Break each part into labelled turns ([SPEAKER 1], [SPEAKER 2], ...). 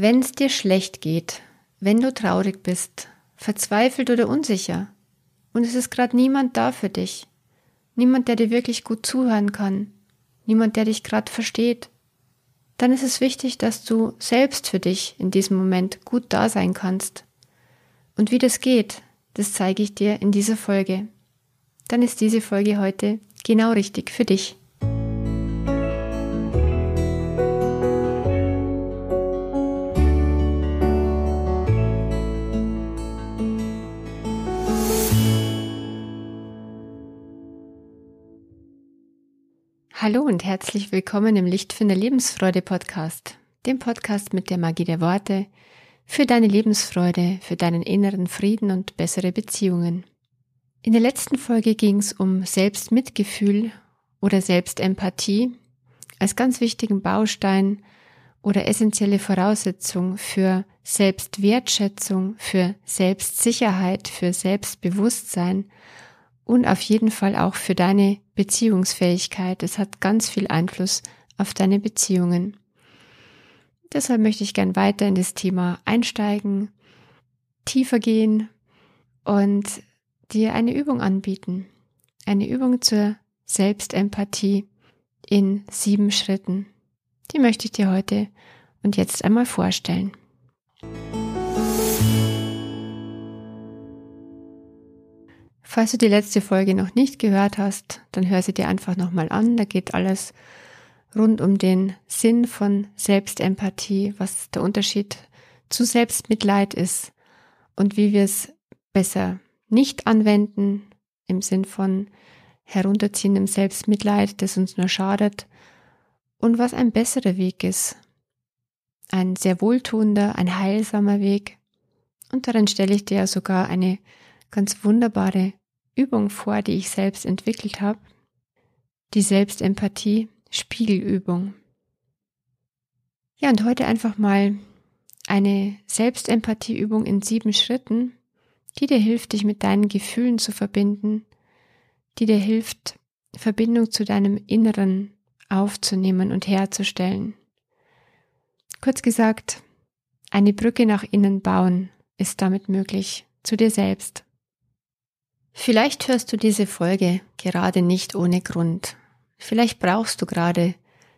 [SPEAKER 1] Wenn es dir schlecht geht, wenn du traurig bist, verzweifelt oder unsicher und es ist gerade niemand da für dich, niemand, der dir wirklich gut zuhören kann, niemand, der dich gerade versteht, dann ist es wichtig, dass du selbst für dich in diesem Moment gut da sein kannst. Und wie das geht, das zeige ich dir in dieser Folge. Dann ist diese Folge heute genau richtig für dich. Hallo und herzlich willkommen im Lichtfinder Lebensfreude Podcast, dem Podcast mit der Magie der Worte für deine Lebensfreude, für deinen inneren Frieden und bessere Beziehungen. In der letzten Folge ging es um Selbstmitgefühl oder Selbstempathie als ganz wichtigen Baustein oder essentielle Voraussetzung für Selbstwertschätzung, für Selbstsicherheit, für Selbstbewusstsein und auf jeden Fall auch für deine Beziehungsfähigkeit. Es hat ganz viel Einfluss auf deine Beziehungen. Deshalb möchte ich gern weiter in das Thema einsteigen, tiefer gehen und dir eine Übung anbieten. Eine Übung zur Selbstempathie in sieben Schritten. Die möchte ich dir heute und jetzt einmal vorstellen. Falls du die letzte Folge noch nicht gehört hast, dann hör sie dir einfach nochmal an. Da geht alles rund um den Sinn von Selbstempathie, was der Unterschied zu Selbstmitleid ist und wie wir es besser nicht anwenden im Sinn von herunterziehendem Selbstmitleid, das uns nur schadet und was ein besserer Weg ist. Ein sehr wohltuender, ein heilsamer Weg. Und darin stelle ich dir sogar eine ganz wunderbare Übung vor, die ich selbst entwickelt habe. Die Selbstempathie Spiegelübung. Ja, und heute einfach mal eine Selbstempathieübung in sieben Schritten, die dir hilft, dich mit deinen Gefühlen zu verbinden, die dir hilft, Verbindung zu deinem Inneren aufzunehmen und herzustellen. Kurz gesagt, eine Brücke nach innen bauen ist damit möglich, zu dir selbst. Vielleicht hörst du diese Folge gerade nicht ohne Grund. Vielleicht brauchst du gerade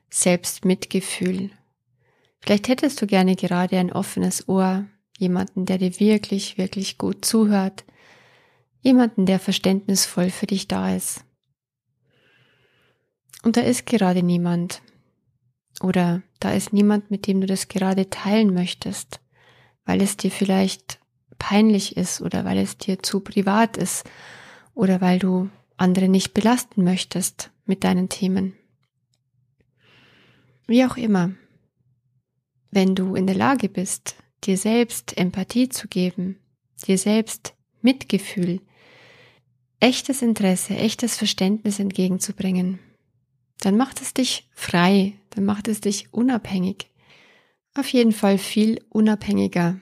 [SPEAKER 1] Selbstmitgefühl. Vielleicht hättest du gerne gerade ein offenes Ohr, jemanden, der dir wirklich, wirklich gut zuhört, jemanden, der verständnisvoll für dich da ist. Und da ist gerade niemand. Oder da ist niemand, mit dem du das gerade teilen möchtest, weil es dir vielleicht peinlich ist oder weil es dir zu privat ist oder weil du andere nicht belasten möchtest mit deinen Themen. Wie auch immer, wenn du in der Lage bist, dir selbst Empathie zu geben, dir selbst Mitgefühl, echtes Interesse, echtes Verständnis entgegenzubringen, dann macht es dich frei, dann macht es dich unabhängig. Auf jeden Fall viel unabhängiger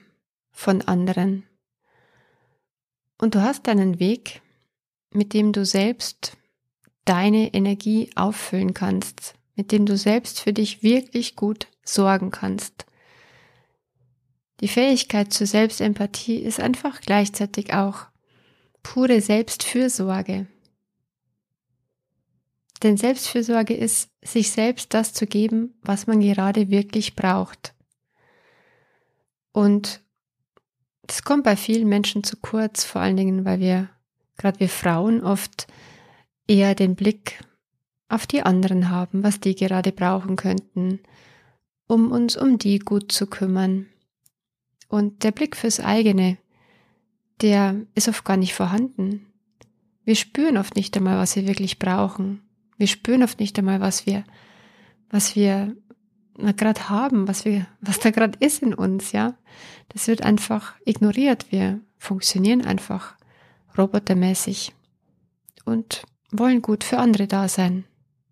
[SPEAKER 1] von anderen und du hast deinen Weg, mit dem du selbst deine Energie auffüllen kannst, mit dem du selbst für dich wirklich gut sorgen kannst. Die Fähigkeit zur Selbstempathie ist einfach gleichzeitig auch pure Selbstfürsorge. Denn Selbstfürsorge ist, sich selbst das zu geben, was man gerade wirklich braucht. Und das kommt bei vielen Menschen zu kurz, vor allen Dingen, weil wir, gerade wir Frauen, oft eher den Blick auf die anderen haben, was die gerade brauchen könnten, um uns um die gut zu kümmern. Und der Blick fürs eigene, der ist oft gar nicht vorhanden. Wir spüren oft nicht einmal, was wir wirklich brauchen. Wir spüren oft nicht einmal, was wir, was wir gerade haben, was wir, was da gerade ist in uns, ja. Das wird einfach ignoriert. Wir funktionieren einfach robotermäßig und wollen gut für andere da sein.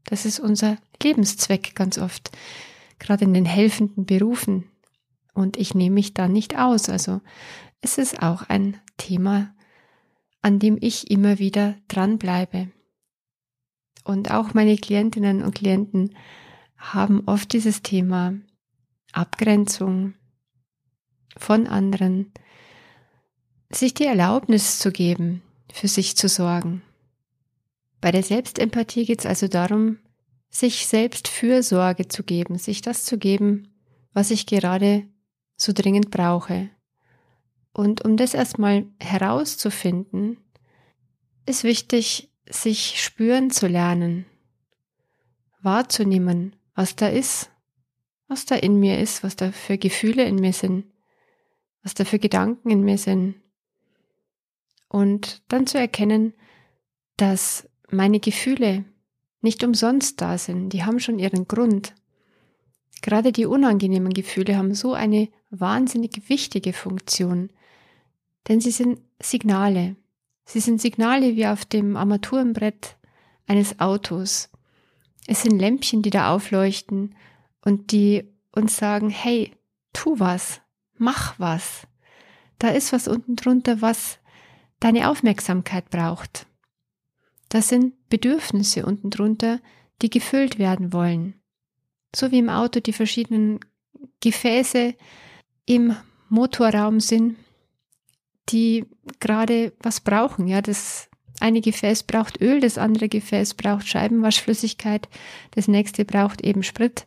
[SPEAKER 1] Das ist unser Lebenszweck ganz oft, gerade in den helfenden Berufen. Und ich nehme mich da nicht aus. Also es ist auch ein Thema, an dem ich immer wieder dranbleibe. Und auch meine Klientinnen und Klienten haben oft dieses Thema Abgrenzung, von anderen, sich die Erlaubnis zu geben, für sich zu sorgen. Bei der Selbstempathie geht es also darum, sich selbst Fürsorge zu geben, sich das zu geben, was ich gerade so dringend brauche. Und um das erstmal herauszufinden, ist wichtig, sich spüren zu lernen, wahrzunehmen, was da ist, was da in mir ist, was da für Gefühle in mir sind, was da für Gedanken in mir sind. Und dann zu erkennen, dass meine Gefühle nicht umsonst da sind, die haben schon ihren Grund. Gerade die unangenehmen Gefühle haben so eine wahnsinnig wichtige Funktion, denn sie sind Signale. Sie sind Signale wie auf dem Armaturenbrett eines Autos. Es sind Lämpchen, die da aufleuchten und die uns sagen, hey, tu was, mach was. Da ist was unten drunter, was deine Aufmerksamkeit braucht. Das sind Bedürfnisse unten drunter, die gefüllt werden wollen. So wie im Auto die verschiedenen Gefäße im Motorraum sind, die gerade was brauchen. Ja, das eine Gefäß braucht Öl, das andere Gefäß braucht Scheibenwaschflüssigkeit, das nächste braucht eben Sprit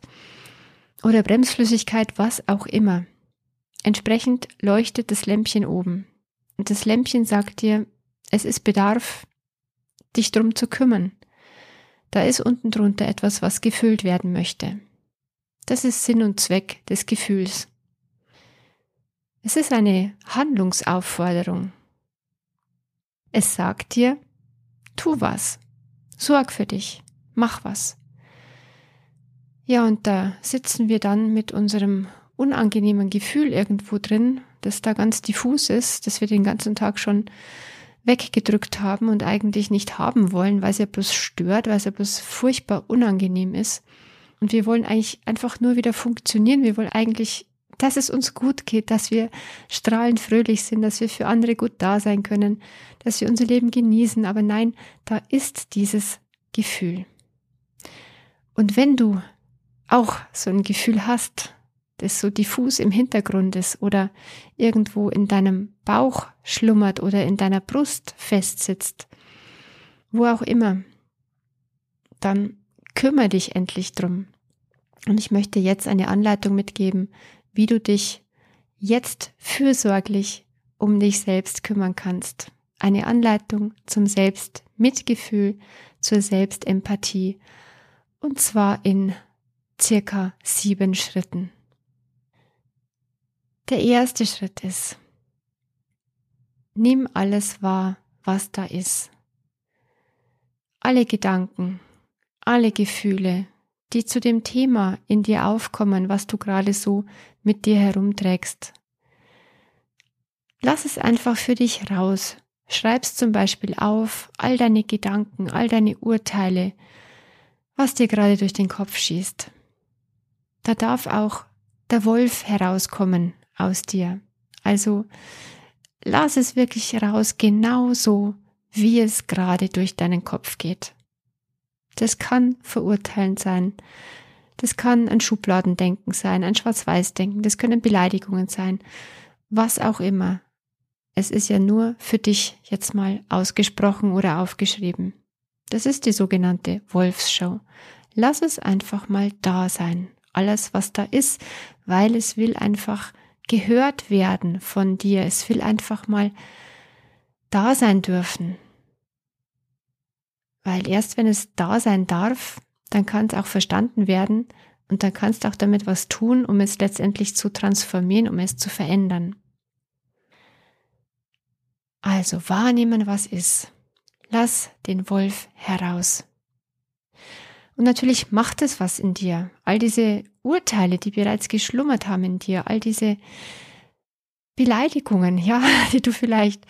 [SPEAKER 1] oder Bremsflüssigkeit, was auch immer. Entsprechend leuchtet das Lämpchen oben. Und das Lämpchen sagt dir, es ist Bedarf, dich drum zu kümmern. Da ist unten drunter etwas, was gefüllt werden möchte. Das ist Sinn und Zweck des Gefühls. Es ist eine Handlungsaufforderung. Es sagt dir, tu was, sorg für dich, mach was. Ja, und da sitzen wir dann mit unserem unangenehmen Gefühl irgendwo drin, das da ganz diffus ist, das wir den ganzen Tag schon weggedrückt haben und eigentlich nicht haben wollen, weil es ja bloß stört, weil es ja bloß furchtbar unangenehm ist. Und wir wollen eigentlich einfach nur wieder funktionieren. Wir wollen eigentlich, dass es uns gut geht, dass wir strahlend fröhlich sind, dass wir für andere gut da sein können, dass wir unser Leben genießen. Aber nein, da ist dieses Gefühl. Und wenn du auch so ein Gefühl hast, das so diffus im Hintergrund ist oder irgendwo in deinem Bauch schlummert oder in deiner Brust festsitzt, wo auch immer, dann kümmere dich endlich drum. Und ich möchte jetzt eine Anleitung mitgeben, wie du dich jetzt fürsorglich um dich selbst kümmern kannst. Eine Anleitung zum Selbstmitgefühl, zur Selbstempathie. Und zwar in circa sieben Schritten. Der erste Schritt ist, nimm alles wahr, was da ist. Alle Gedanken, alle Gefühle, die zu dem Thema in dir aufkommen, was du gerade so mit dir herumträgst. Lass es einfach für dich raus. Schreib's zum Beispiel auf, all deine Gedanken, all deine Urteile, was dir gerade durch den Kopf schießt. Da darf auch der Wolf herauskommen aus dir. Also lass es wirklich raus, genauso wie es gerade durch deinen Kopf geht. Das kann verurteilend sein. Das kann ein Schubladendenken sein, ein Schwarz-Weiß-Denken, das können Beleidigungen sein, was auch immer. Es ist ja nur für dich jetzt mal ausgesprochen oder aufgeschrieben. Das ist die sogenannte Wolfsschau. Lass es einfach mal da sein. Alles, was da ist, weil es will einfach gehört werden von dir. Es will einfach mal da sein dürfen. Weil erst wenn es da sein darf, dann kann es auch verstanden werden und dann kannst du auch damit was tun, um es letztendlich zu transformieren, um es zu verändern. Also wahrnehmen, was ist. Lass den Wolf heraus. Und natürlich macht es was in dir. All diese Urteile, die bereits geschlummert haben in dir, all diese Beleidigungen, ja, die du vielleicht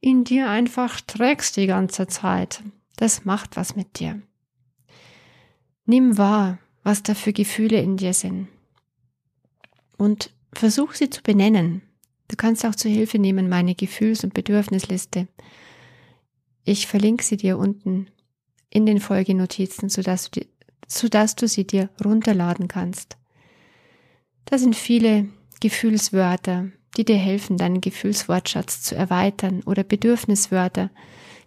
[SPEAKER 1] in dir einfach trägst die ganze Zeit. Das macht was mit dir. Nimm wahr, was da für Gefühle in dir sind. Und versuch sie zu benennen. Du kannst auch zur Hilfe nehmen meine Gefühls- und Bedürfnisliste. Ich verlinke sie dir unten in den Folgenotizen, sodass du, sodass du sie dir runterladen kannst. Da sind viele Gefühlswörter, die dir helfen, deinen Gefühlswortschatz zu erweitern oder Bedürfniswörter,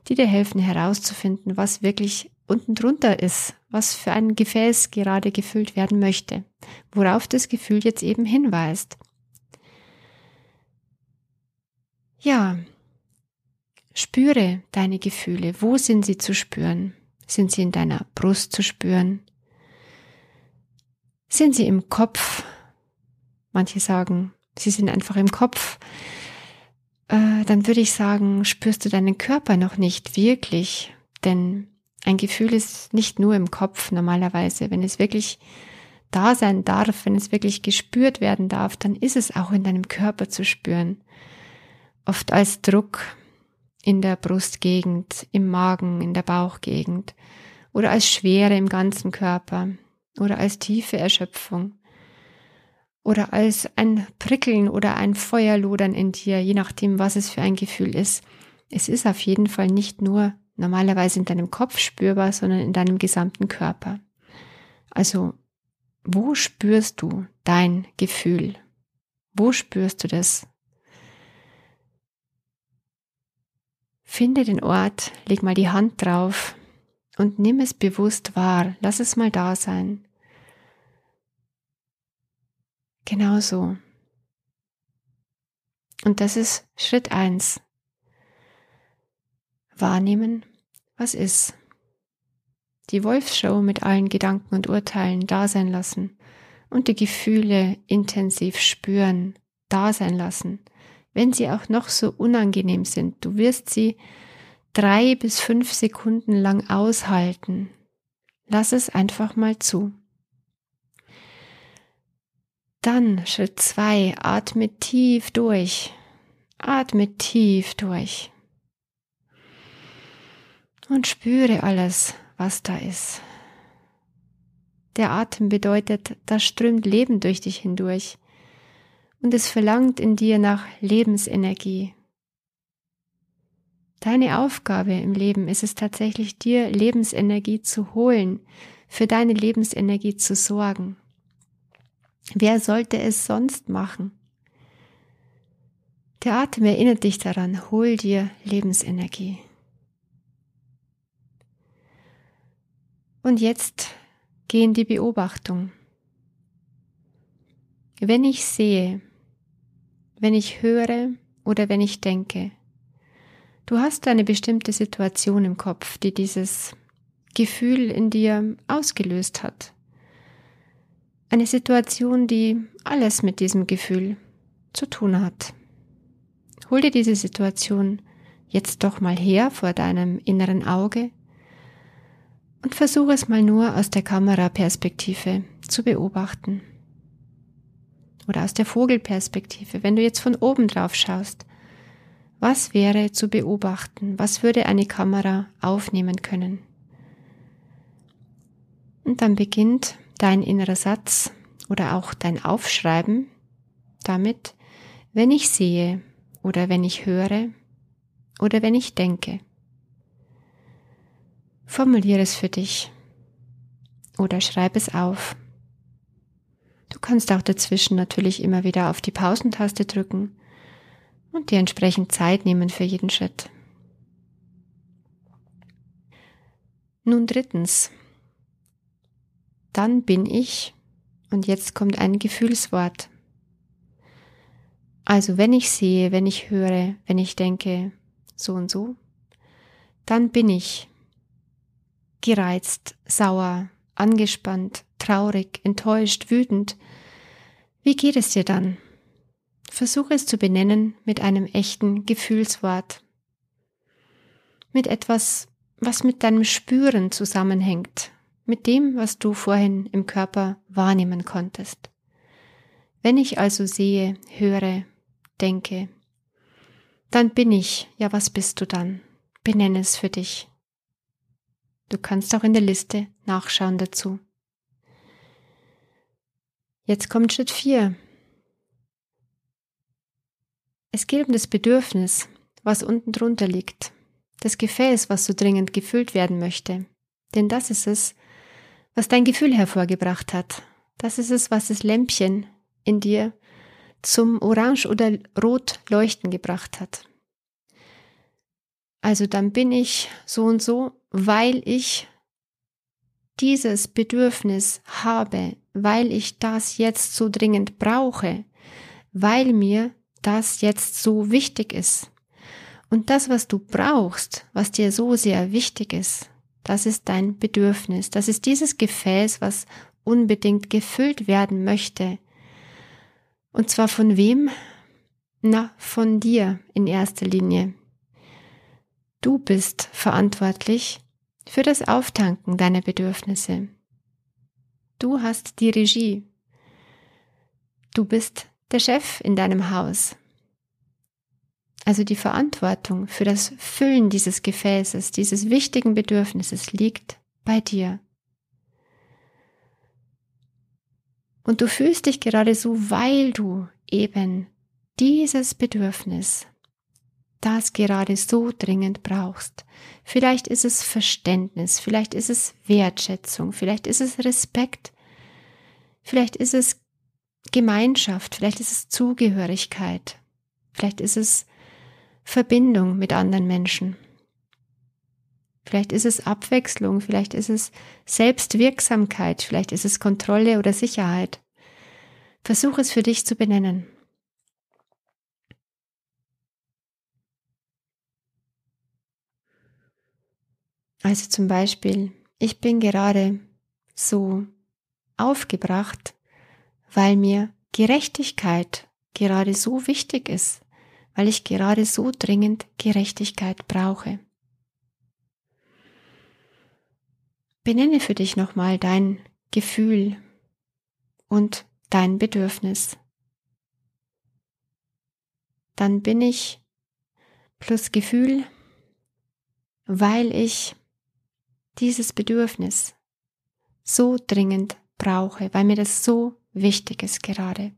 [SPEAKER 1] die dir helfen herauszufinden, was wirklich unten drunter ist, was für ein Gefäß gerade gefüllt werden möchte, worauf das Gefühl jetzt eben hinweist. Ja, spüre deine Gefühle. Wo sind sie zu spüren? Sind sie in deiner Brust zu spüren? Sind sie im Kopf? Manche sagen, sie sind einfach im Kopf. Äh, dann würde ich sagen, spürst du deinen Körper noch nicht wirklich, denn ein Gefühl ist nicht nur im Kopf normalerweise. Wenn es wirklich da sein darf, wenn es wirklich gespürt werden darf, dann ist es auch in deinem Körper zu spüren oft als Druck in der Brustgegend, im Magen, in der Bauchgegend oder als Schwere im ganzen Körper oder als tiefe Erschöpfung oder als ein Prickeln oder ein Feuerlodern in dir, je nachdem, was es für ein Gefühl ist. Es ist auf jeden Fall nicht nur normalerweise in deinem Kopf spürbar, sondern in deinem gesamten Körper. Also, wo spürst du dein Gefühl? Wo spürst du das? Finde den Ort, leg mal die Hand drauf und nimm es bewusst wahr. Lass es mal da sein. Genau so. Und das ist Schritt eins. Wahrnehmen, was ist. Die Wolfshow mit allen Gedanken und Urteilen da sein lassen und die Gefühle intensiv spüren, da sein lassen wenn sie auch noch so unangenehm sind. Du wirst sie drei bis fünf Sekunden lang aushalten. Lass es einfach mal zu. Dann Schritt zwei, atme tief durch. Atme tief durch. Und spüre alles, was da ist. Der Atem bedeutet, da strömt Leben durch dich hindurch und es verlangt in dir nach Lebensenergie. Deine Aufgabe im Leben ist es tatsächlich, dir Lebensenergie zu holen, für deine Lebensenergie zu sorgen. Wer sollte es sonst machen? Der Atem erinnert dich daran, hol dir Lebensenergie. Und jetzt geh in die Beobachtung. Wenn ich sehe, wenn ich höre oder wenn ich denke. Du hast eine bestimmte Situation im Kopf, die dieses Gefühl in dir ausgelöst hat. Eine Situation, die alles mit diesem Gefühl zu tun hat. Hol dir diese Situation jetzt doch mal her vor deinem inneren Auge und versuche es mal nur aus der Kameraperspektive zu beobachten oder aus der Vogelperspektive, wenn du jetzt von oben drauf schaust, was wäre zu beobachten? Was würde eine Kamera aufnehmen können? Und dann beginnt dein innerer Satz oder auch dein Aufschreiben damit, wenn ich sehe oder wenn ich höre oder wenn ich denke. Formuliere es für dich oder schreib es auf. Du kannst auch dazwischen natürlich immer wieder auf die Pausentaste drücken und dir entsprechend Zeit nehmen für jeden Schritt. Nun drittens, dann bin ich, und jetzt kommt ein Gefühlswort. Also wenn ich sehe, wenn ich höre, wenn ich denke, so und so, dann bin ich gereizt, sauer, angespannt, traurig, enttäuscht, wütend. Wie geht es dir dann? Versuche es zu benennen mit einem echten Gefühlswort. Mit etwas, was mit deinem Spüren zusammenhängt, mit dem, was du vorhin im Körper wahrnehmen konntest. Wenn ich also sehe, höre, denke, dann bin ich, ja was bist du dann? Benenne es für dich. Du kannst auch in der Liste nachschauen dazu. Jetzt kommt Schritt 4. Es geht um das Bedürfnis, was unten drunter liegt, das Gefäß, was so dringend gefüllt werden möchte. Denn das ist es, was dein Gefühl hervorgebracht hat. Das ist es, was das Lämpchen in dir zum Orange oder Rot leuchten gebracht hat. Also dann bin ich so und so, weil ich dieses Bedürfnis habe, weil ich das jetzt so dringend brauche, weil mir das jetzt so wichtig ist. Und das, was du brauchst, was dir so sehr wichtig ist, das ist dein Bedürfnis. Das ist dieses Gefäß, was unbedingt gefüllt werden möchte. Und zwar von wem? Na, von dir in erster Linie. Du bist verantwortlich für das Auftanken deiner Bedürfnisse. Du hast die Regie. Du bist der Chef in deinem Haus. Also die Verantwortung für das Füllen dieses Gefäßes, dieses wichtigen Bedürfnisses liegt bei dir. Und du fühlst dich gerade so, weil du eben dieses Bedürfnis, das gerade so dringend brauchst. Vielleicht ist es Verständnis, vielleicht ist es Wertschätzung, vielleicht ist es Respekt, vielleicht ist es Gemeinschaft, vielleicht ist es Zugehörigkeit, vielleicht ist es Verbindung mit anderen Menschen. Vielleicht ist es Abwechslung, vielleicht ist es Selbstwirksamkeit, vielleicht ist es Kontrolle oder Sicherheit. Versuch es für dich zu benennen. Also zum Beispiel, ich bin gerade so aufgebracht, weil mir Gerechtigkeit gerade so wichtig ist weil ich gerade so dringend Gerechtigkeit brauche. Benenne für dich nochmal dein Gefühl und dein Bedürfnis. Dann bin ich plus Gefühl, weil ich dieses Bedürfnis so dringend brauche, weil mir das so wichtig ist gerade.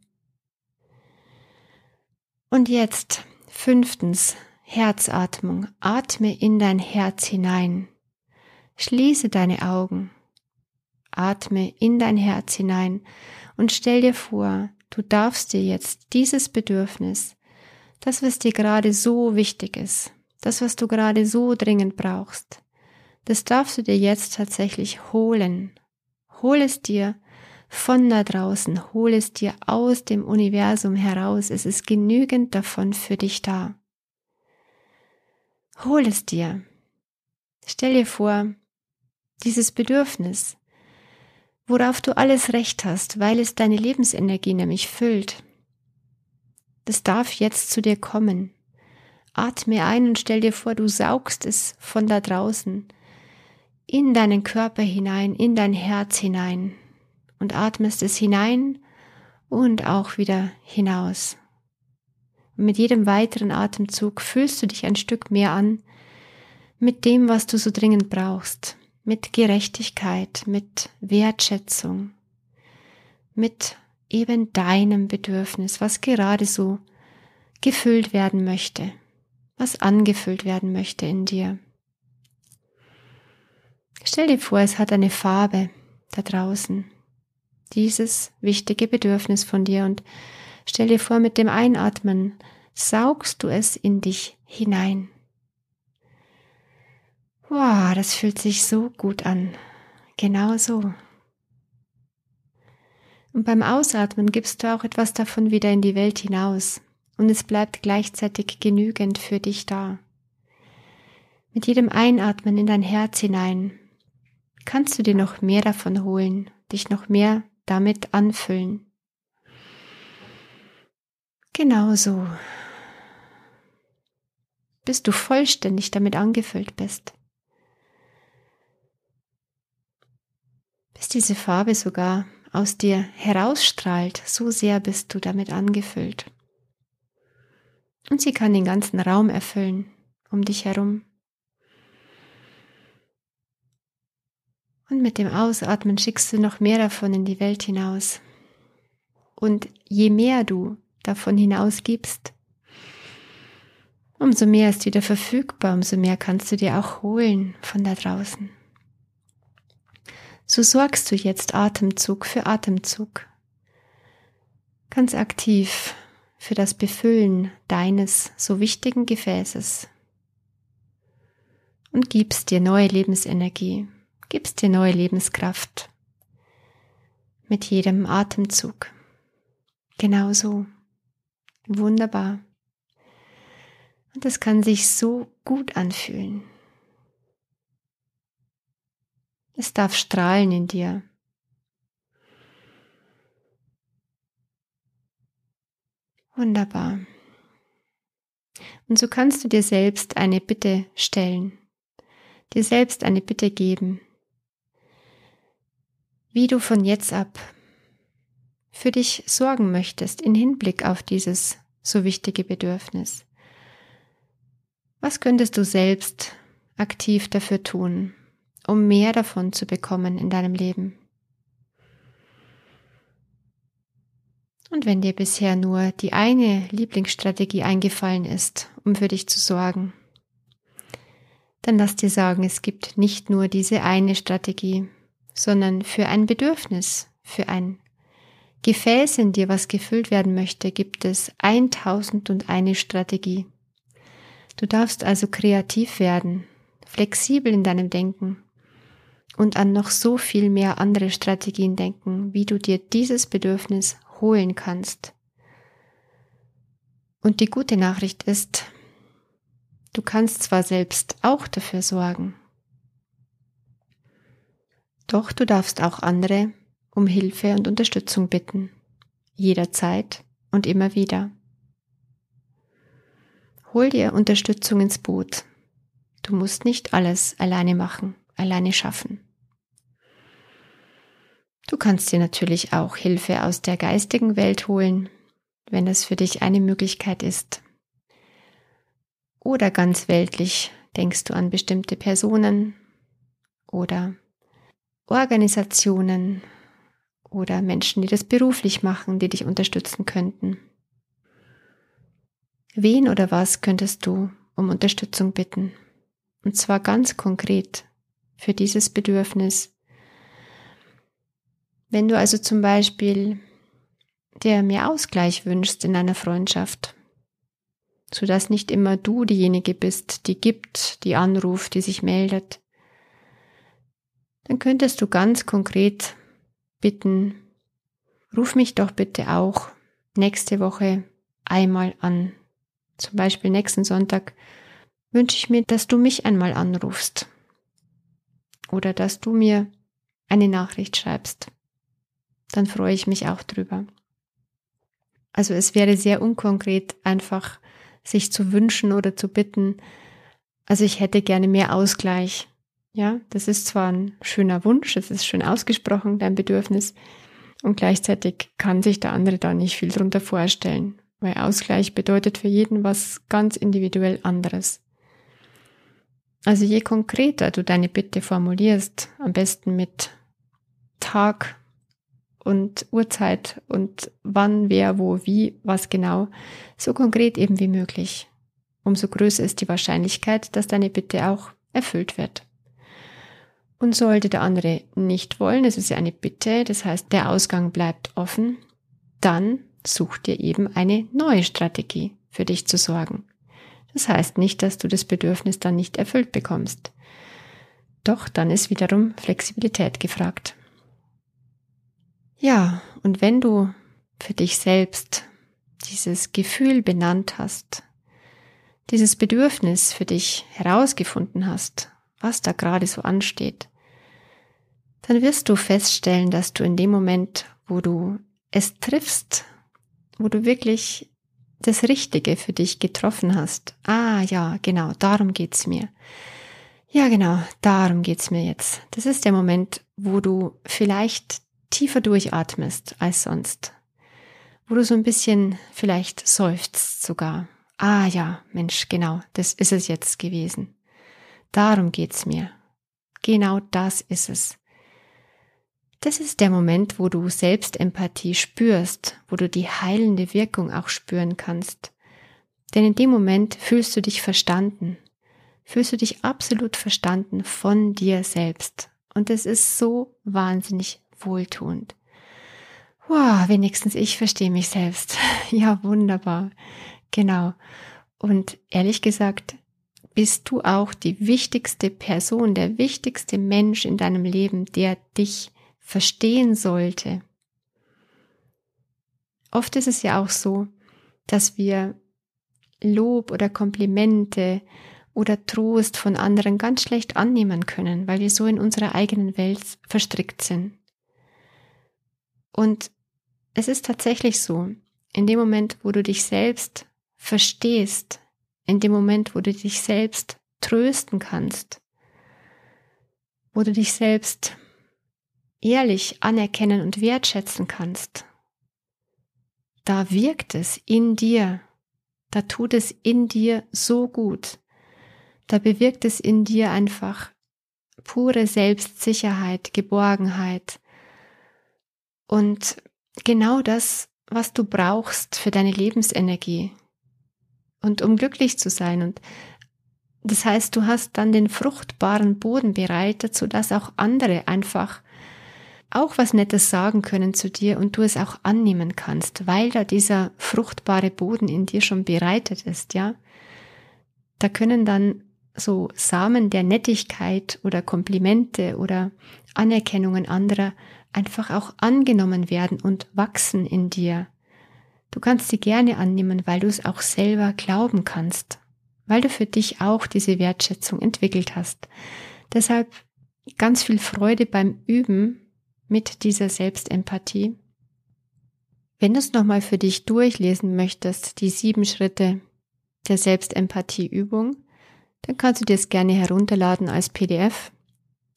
[SPEAKER 1] Und jetzt fünftens Herzatmung. Atme in dein Herz hinein. Schließe deine Augen. Atme in dein Herz hinein und stell dir vor, du darfst dir jetzt dieses Bedürfnis, das, was dir gerade so wichtig ist, das, was du gerade so dringend brauchst, das darfst du dir jetzt tatsächlich holen. Hol es dir von da draußen, hol es dir aus dem Universum heraus, es ist genügend davon für dich da. Hol es dir. Stell dir vor, dieses Bedürfnis, worauf du alles Recht hast, weil es deine Lebensenergie nämlich füllt, das darf jetzt zu dir kommen. Atme ein und stell dir vor, du saugst es von da draußen in deinen Körper hinein, in dein Herz hinein und atmest es hinein und auch wieder hinaus. Und mit jedem weiteren Atemzug fühlst du dich ein Stück mehr an mit dem, was du so dringend brauchst, mit Gerechtigkeit, mit Wertschätzung, mit eben deinem Bedürfnis, was gerade so gefüllt werden möchte, was angefüllt werden möchte in dir. Stell dir vor, es hat eine Farbe da draußen dieses wichtige Bedürfnis von dir und stell dir vor, mit dem Einatmen saugst du es in dich hinein. Wow, das fühlt sich so gut an. Genau so. Und beim Ausatmen gibst du auch etwas davon wieder in die Welt hinaus und es bleibt gleichzeitig genügend für dich da. Mit jedem Einatmen in dein Herz hinein kannst du dir noch mehr davon holen, dich noch mehr damit anfüllen. Genauso, bis du vollständig damit angefüllt bist. Bis diese Farbe sogar aus dir herausstrahlt, so sehr bist du damit angefüllt. Und sie kann den ganzen Raum erfüllen um dich herum. Und mit dem Ausatmen schickst du noch mehr davon in die Welt hinaus. Und je mehr du davon hinausgibst, umso mehr ist wieder verfügbar, umso mehr kannst du dir auch holen von da draußen. So sorgst du jetzt Atemzug für Atemzug. Ganz aktiv für das Befüllen deines so wichtigen Gefäßes und gibst dir neue Lebensenergie, gibst dir neue Lebenskraft mit jedem Atemzug. Genauso. Wunderbar. Und es kann sich so gut anfühlen. Es darf strahlen in dir. Wunderbar. Und so kannst du dir selbst eine Bitte stellen, dir selbst eine Bitte geben, wie du von jetzt ab für dich sorgen möchtest in Hinblick auf dieses so wichtige Bedürfnis. Was könntest du selbst aktiv dafür tun, um mehr davon zu bekommen in deinem Leben? Und wenn dir bisher nur die eine Lieblingsstrategie eingefallen ist, um für dich zu sorgen, dann lass dir sagen, es gibt nicht nur diese eine Strategie, sondern für ein Bedürfnis, für ein Gefäß in dir, was gefüllt werden möchte, gibt es 1001 Strategie. Du darfst also kreativ werden, flexibel in deinem Denken und an noch so viel mehr andere Strategien denken, wie du dir dieses Bedürfnis holen kannst. Und die gute Nachricht ist, du kannst zwar selbst auch dafür sorgen, doch du darfst auch andere um Hilfe und Unterstützung bitten, jederzeit und immer wieder. Hol dir Unterstützung ins Boot. Du musst nicht alles alleine machen, alleine schaffen. Du kannst dir natürlich auch Hilfe aus der geistigen Welt holen, wenn es für dich eine Möglichkeit ist. Oder ganz weltlich denkst du an bestimmte Personen oder Organisationen oder Menschen, die das beruflich machen, die dich unterstützen könnten. Wen oder was könntest du um Unterstützung bitten? Und zwar ganz konkret für dieses Bedürfnis wenn du also zum Beispiel dir mehr Ausgleich wünschst in einer Freundschaft, sodass nicht immer du diejenige bist, die gibt, die anruft, die sich meldet, dann könntest du ganz konkret bitten, ruf mich doch bitte auch nächste Woche einmal an. Zum Beispiel nächsten Sonntag wünsche ich mir, dass du mich einmal anrufst oder dass du mir eine Nachricht schreibst dann freue ich mich auch drüber. Also es wäre sehr unkonkret, einfach sich zu wünschen oder zu bitten. Also ich hätte gerne mehr Ausgleich. Ja, das ist zwar ein schöner Wunsch, es ist schön ausgesprochen, dein Bedürfnis. Und gleichzeitig kann sich der andere da nicht viel drunter vorstellen, weil Ausgleich bedeutet für jeden was ganz individuell anderes. Also je konkreter du deine Bitte formulierst, am besten mit Tag, und Uhrzeit und wann, wer, wo, wie, was genau, so konkret eben wie möglich. Umso größer ist die Wahrscheinlichkeit, dass deine Bitte auch erfüllt wird. Und sollte der andere nicht wollen, es ist ja eine Bitte, das heißt, der Ausgang bleibt offen, dann such dir eben eine neue Strategie, für dich zu sorgen. Das heißt nicht, dass du das Bedürfnis dann nicht erfüllt bekommst. Doch dann ist wiederum Flexibilität gefragt. Ja, und wenn du für dich selbst dieses Gefühl benannt hast, dieses Bedürfnis für dich herausgefunden hast, was da gerade so ansteht, dann wirst du feststellen, dass du in dem Moment, wo du es triffst, wo du wirklich das Richtige für dich getroffen hast. Ah ja, genau, darum geht's mir. Ja, genau, darum geht's mir jetzt. Das ist der Moment, wo du vielleicht tiefer durchatmest als sonst, wo du so ein bisschen vielleicht seufzt sogar. Ah ja, Mensch, genau, das ist es jetzt gewesen. Darum geht's mir. Genau das ist es. Das ist der Moment, wo du Selbstempathie spürst, wo du die heilende Wirkung auch spüren kannst. Denn in dem Moment fühlst du dich verstanden, fühlst du dich absolut verstanden von dir selbst. Und es ist so wahnsinnig wohltuend. Wow, wenigstens ich verstehe mich selbst. Ja, wunderbar. Genau. Und ehrlich gesagt, bist du auch die wichtigste Person, der wichtigste Mensch in deinem Leben, der dich verstehen sollte. Oft ist es ja auch so, dass wir Lob oder Komplimente oder Trost von anderen ganz schlecht annehmen können, weil wir so in unserer eigenen Welt verstrickt sind. Und es ist tatsächlich so, in dem Moment, wo du dich selbst verstehst, in dem Moment, wo du dich selbst trösten kannst, wo du dich selbst ehrlich anerkennen und wertschätzen kannst, da wirkt es in dir, da tut es in dir so gut, da bewirkt es in dir einfach pure Selbstsicherheit, Geborgenheit. Und genau das, was du brauchst für deine Lebensenergie. Und um glücklich zu sein. Und das heißt, du hast dann den fruchtbaren Boden bereitet, sodass auch andere einfach auch was Nettes sagen können zu dir und du es auch annehmen kannst, weil da dieser fruchtbare Boden in dir schon bereitet ist, ja. Da können dann so Samen der Nettigkeit oder Komplimente oder Anerkennungen anderer einfach auch angenommen werden und wachsen in dir. Du kannst sie gerne annehmen, weil du es auch selber glauben kannst, weil du für dich auch diese Wertschätzung entwickelt hast. Deshalb ganz viel Freude beim Üben mit dieser Selbstempathie. Wenn du es nochmal für dich durchlesen möchtest, die sieben Schritte der Selbstempathieübung, dann kannst du dir es gerne herunterladen als PDF.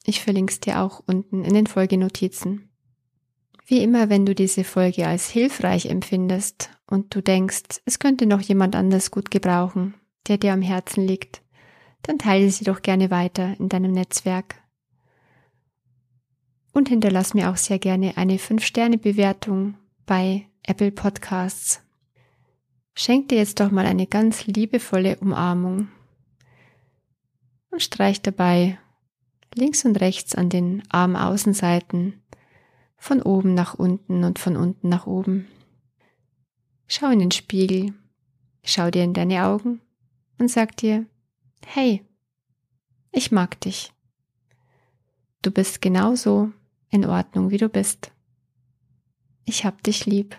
[SPEAKER 1] Ich verlinke es dir auch unten in den Folgenotizen. Wie immer, wenn du diese Folge als hilfreich empfindest und du denkst, es könnte noch jemand anders gut gebrauchen, der dir am Herzen liegt, dann teile sie doch gerne weiter in deinem Netzwerk und hinterlass mir auch sehr gerne eine 5-Sterne-Bewertung bei Apple Podcasts. Schenk dir jetzt doch mal eine ganz liebevolle Umarmung und streich dabei links und rechts an den Armaußenseiten von oben nach unten und von unten nach oben. Schau in den Spiegel, schau dir in deine Augen und sag dir, hey, ich mag dich. Du bist genauso, in Ordnung, wie du bist. Ich hab dich lieb.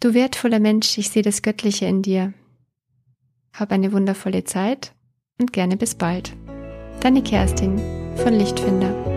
[SPEAKER 1] Du wertvoller Mensch, ich sehe das Göttliche in dir. Hab eine wundervolle Zeit und gerne bis bald. Deine Kerstin von Lichtfinder.